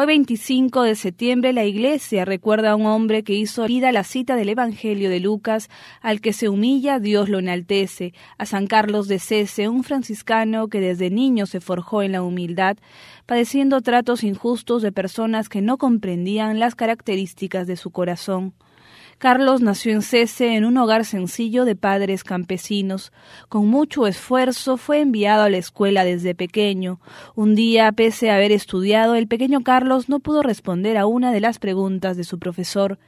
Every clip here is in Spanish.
Hoy 25 de septiembre la iglesia recuerda a un hombre que hizo vida la cita del Evangelio de Lucas, al que se humilla Dios lo enaltece, a San Carlos de Cese, un franciscano que desde niño se forjó en la humildad, padeciendo tratos injustos de personas que no comprendían las características de su corazón. Carlos nació en Cese en un hogar sencillo de padres campesinos. Con mucho esfuerzo fue enviado a la escuela desde pequeño. Un día, pese a haber estudiado, el pequeño Carlos no pudo responder a una de las preguntas de su profesor.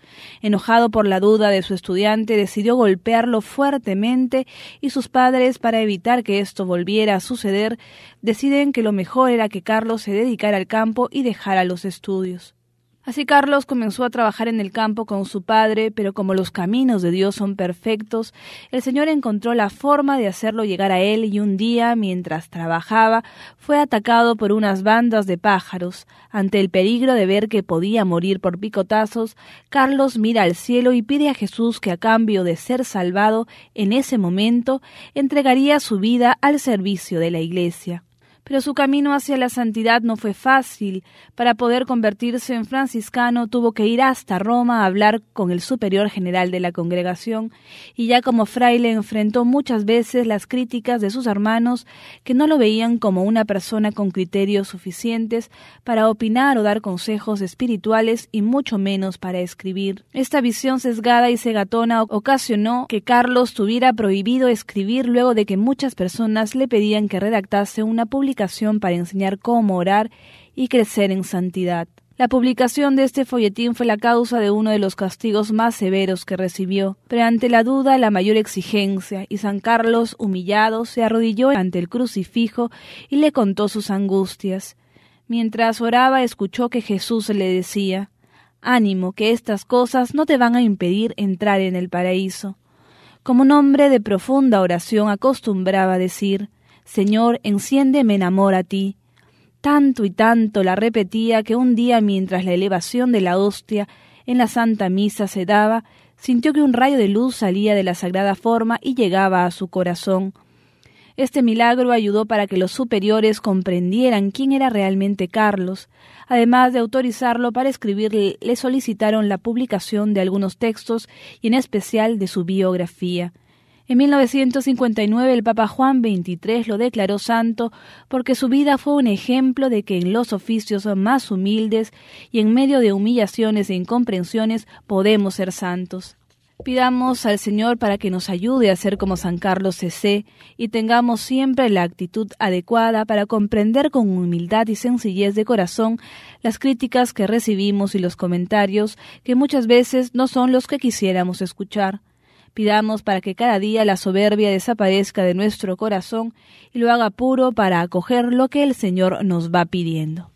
Enojado por la duda de su estudiante, decidió golpearlo fuertemente y sus padres, para evitar que esto volviera a suceder, deciden que lo mejor era que Carlos se dedicara al campo y dejara los estudios. Así Carlos comenzó a trabajar en el campo con su padre, pero como los caminos de Dios son perfectos, el Señor encontró la forma de hacerlo llegar a él y un día, mientras trabajaba, fue atacado por unas bandas de pájaros. Ante el peligro de ver que podía morir por picotazos, Carlos mira al cielo y pide a Jesús que a cambio de ser salvado en ese momento, entregaría su vida al servicio de la Iglesia. Pero su camino hacia la santidad no fue fácil. Para poder convertirse en franciscano tuvo que ir hasta Roma a hablar con el superior general de la congregación, y ya como fraile enfrentó muchas veces las críticas de sus hermanos que no lo veían como una persona con criterios suficientes para opinar o dar consejos espirituales y mucho menos para escribir. Esta visión sesgada y cegatona ocasionó que Carlos tuviera prohibido escribir luego de que muchas personas le pedían que redactase una publicación para enseñar cómo orar y crecer en santidad. La publicación de este folletín fue la causa de uno de los castigos más severos que recibió, pero ante la duda la mayor exigencia, y San Carlos, humillado, se arrodilló ante el crucifijo y le contó sus angustias. Mientras oraba escuchó que Jesús le decía Ánimo, que estas cosas no te van a impedir entrar en el paraíso. Como un hombre de profunda oración acostumbraba decir Señor, enciéndeme en amor a ti. Tanto y tanto la repetía que un día mientras la elevación de la hostia en la Santa Misa se daba, sintió que un rayo de luz salía de la sagrada forma y llegaba a su corazón. Este milagro ayudó para que los superiores comprendieran quién era realmente Carlos. Además de autorizarlo para escribir, le solicitaron la publicación de algunos textos y en especial de su biografía. En 1959 el Papa Juan XXIII lo declaró santo porque su vida fue un ejemplo de que en los oficios más humildes y en medio de humillaciones e incomprensiones podemos ser santos. Pidamos al Señor para que nos ayude a ser como San Carlos C.C. y tengamos siempre la actitud adecuada para comprender con humildad y sencillez de corazón las críticas que recibimos y los comentarios que muchas veces no son los que quisiéramos escuchar. Pidamos para que cada día la soberbia desaparezca de nuestro corazón y lo haga puro para acoger lo que el Señor nos va pidiendo.